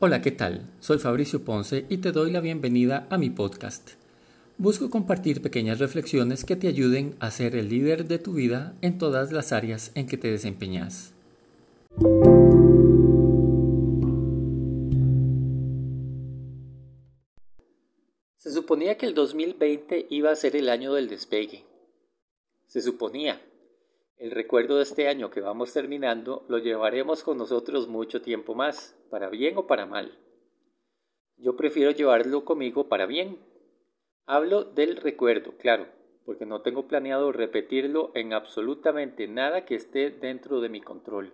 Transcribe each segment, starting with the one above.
Hola, ¿qué tal? Soy Fabricio Ponce y te doy la bienvenida a mi podcast. Busco compartir pequeñas reflexiones que te ayuden a ser el líder de tu vida en todas las áreas en que te desempeñas. Se suponía que el 2020 iba a ser el año del despegue. Se suponía. El recuerdo de este año que vamos terminando lo llevaremos con nosotros mucho tiempo más, para bien o para mal. Yo prefiero llevarlo conmigo para bien. Hablo del recuerdo, claro, porque no tengo planeado repetirlo en absolutamente nada que esté dentro de mi control.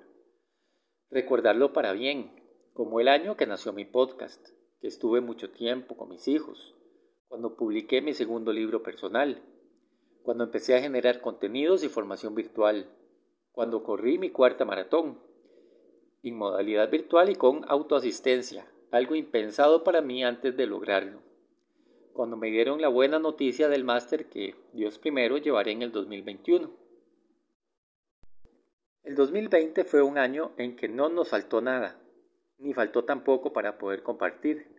Recordarlo para bien, como el año que nació mi podcast, que estuve mucho tiempo con mis hijos, cuando publiqué mi segundo libro personal, cuando empecé a generar contenidos y formación virtual, cuando corrí mi cuarta maratón, en modalidad virtual y con autoasistencia, algo impensado para mí antes de lograrlo. Cuando me dieron la buena noticia del máster que Dios primero llevaré en el 2021. El 2020 fue un año en que no nos faltó nada, ni faltó tampoco para poder compartir.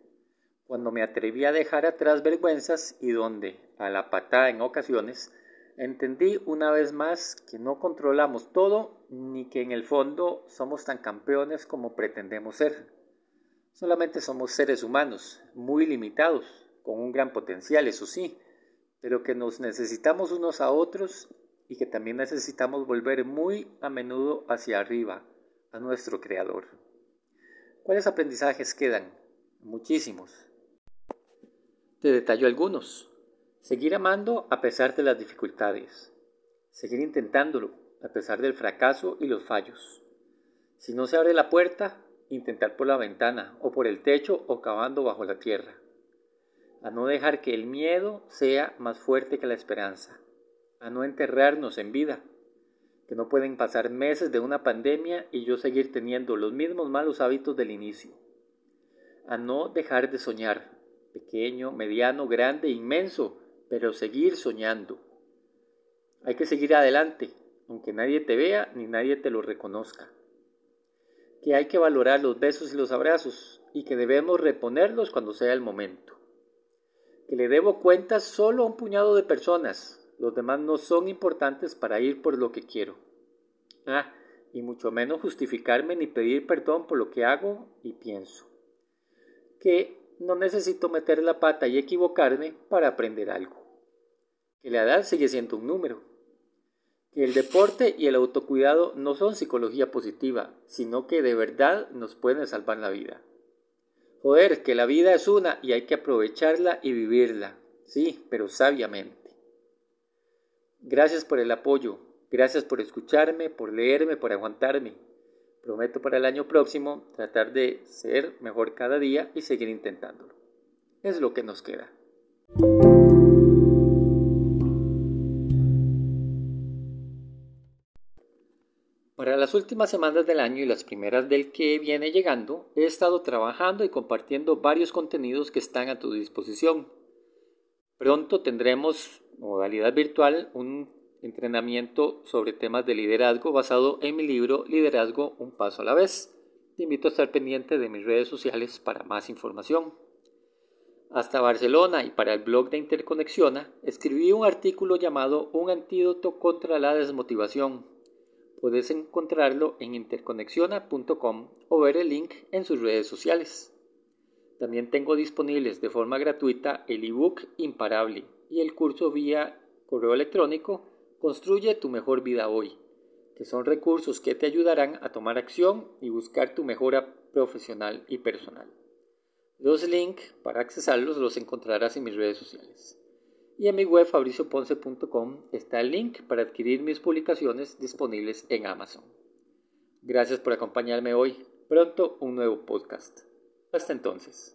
Cuando me atreví a dejar atrás vergüenzas y donde, a la patada en ocasiones, Entendí una vez más que no controlamos todo ni que en el fondo somos tan campeones como pretendemos ser. Solamente somos seres humanos, muy limitados, con un gran potencial, eso sí, pero que nos necesitamos unos a otros y que también necesitamos volver muy a menudo hacia arriba, a nuestro Creador. ¿Cuáles aprendizajes quedan? Muchísimos. Te detallo algunos. Seguir amando a pesar de las dificultades. Seguir intentándolo a pesar del fracaso y los fallos. Si no se abre la puerta, intentar por la ventana o por el techo o cavando bajo la tierra. A no dejar que el miedo sea más fuerte que la esperanza. A no enterrarnos en vida. Que no pueden pasar meses de una pandemia y yo seguir teniendo los mismos malos hábitos del inicio. A no dejar de soñar, pequeño, mediano, grande, inmenso, pero seguir soñando. Hay que seguir adelante, aunque nadie te vea ni nadie te lo reconozca. Que hay que valorar los besos y los abrazos y que debemos reponerlos cuando sea el momento. Que le debo cuentas solo a un puñado de personas, los demás no son importantes para ir por lo que quiero. Ah, y mucho menos justificarme ni pedir perdón por lo que hago y pienso. Que no necesito meter la pata y equivocarme para aprender algo. Que la edad sigue siendo un número. Que el deporte y el autocuidado no son psicología positiva, sino que de verdad nos pueden salvar la vida. Joder, que la vida es una y hay que aprovecharla y vivirla. Sí, pero sabiamente. Gracias por el apoyo, gracias por escucharme, por leerme, por aguantarme. Prometo para el año próximo tratar de ser mejor cada día y seguir intentándolo. Es lo que nos queda. Para las últimas semanas del año y las primeras del que viene llegando, he estado trabajando y compartiendo varios contenidos que están a tu disposición. Pronto tendremos modalidad virtual un entrenamiento sobre temas de liderazgo basado en mi libro Liderazgo un paso a la vez. Te invito a estar pendiente de mis redes sociales para más información. Hasta Barcelona y para el blog de Interconexiona escribí un artículo llamado Un antídoto contra la desmotivación. Puedes encontrarlo en interconexiona.com o ver el link en sus redes sociales. También tengo disponibles de forma gratuita el ebook Imparable y el curso vía correo electrónico Construye tu mejor vida hoy, que son recursos que te ayudarán a tomar acción y buscar tu mejora profesional y personal. Los links para accesarlos los encontrarás en mis redes sociales. Y en mi web fabricioponce.com está el link para adquirir mis publicaciones disponibles en Amazon. Gracias por acompañarme hoy. Pronto un nuevo podcast. Hasta entonces.